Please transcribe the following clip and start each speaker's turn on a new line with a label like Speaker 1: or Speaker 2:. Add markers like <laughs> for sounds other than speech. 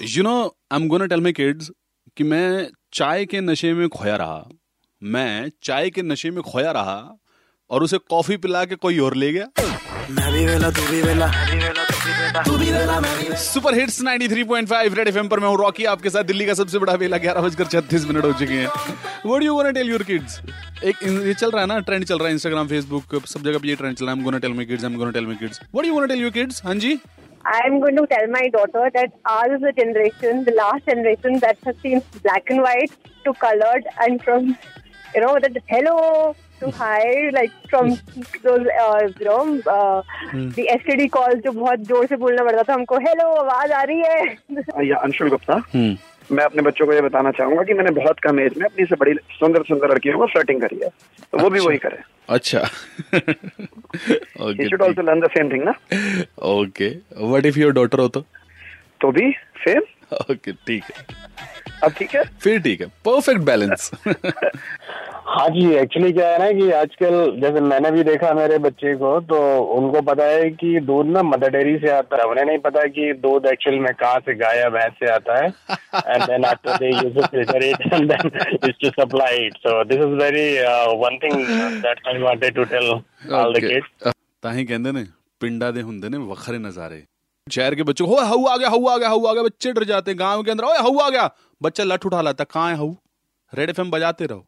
Speaker 1: You know I am gonna tell my kids कि मैं चाय के नशे में खोया रहा। मैं चाय के नशे में खोया रहा और उसे कॉफ़ी पिला के कोई और ले गया।
Speaker 2: मैं भी वेला तू भी वेला तू भी वेला मैं भी
Speaker 1: सुपर हिट्स 93.5 रेड एफएम पर मैं हूँ रॉकी आपके साथ दिल्ली का सबसे बड़ा वेला ग्यारह बजकर छत्तीस मिनट हो चुके हैं। What you gonna tell your kids एक ये चल रहा है ना ट्रेंड चल रहा है इंस्टाग्राम फेसबुक सब जगह पे ये ट्रेंड चल रहा है। Gonna tell my kids I am gonna tell my kids what you gonna tell your kids हाँ जी?
Speaker 3: I'm going to tell my daughter that ours is the generation, the last generation that has seen black and white to colored and from, you know, that hello to hi, like from those, uh, you know, uh, hmm. the STD calls जो बहुत ज़ोर से बोलना पड़ता था हमको hello आवाज़ आ रही है
Speaker 4: या अंशुल गुप्ता
Speaker 1: हम्म
Speaker 4: मैं अपने बच्चों को ये बताना चाहूँगा कि मैंने बहुत कम एज में अपनी से बड़ी सुंदर सुंदर लड़कियों को फ्लर्टिंग करी है तो वो भी वही करे
Speaker 1: अच्छा
Speaker 4: should also learn the same thing ना
Speaker 1: okay what if your daughter हो तो
Speaker 4: तो भी सेम
Speaker 1: ओके <laughs> ठीक है.
Speaker 4: अब ठीक है
Speaker 1: फिर ठीक है परफेक्ट बैलेंस <laughs>
Speaker 5: हाँ जी एक्चुअली क्या है ना कि आजकल जैसे मैंने भी देखा मेरे बच्चे को तो उनको पता है कि दूध ना मदर डेयरी से आता है उन्हें नहीं पता कि दूध एक्चुअल में कहाँ से गाय या भैंस से आता है and then after they use to filter it and then use to supply it so this is very one thing that I wanted to tell all the kids
Speaker 1: ਤਾਂ ਹੀ ਕਹਿੰਦੇ ਨੇ ਪਿੰਡਾਂ ਦੇ ਹੁੰਦੇ ਨੇ ਵੱਖਰੇ ਨਜ਼ਾਰੇ शहर के बच्चों को "ओए, हऊ आ गया हऊ आ गया हऊ आ गया बच्चे डर जाते हैं गांव के अंदर ओए हऊ आ गया बच्चा लठ उठा लाता कहाँ है हऊ? रेड एफएम बजाते रहो।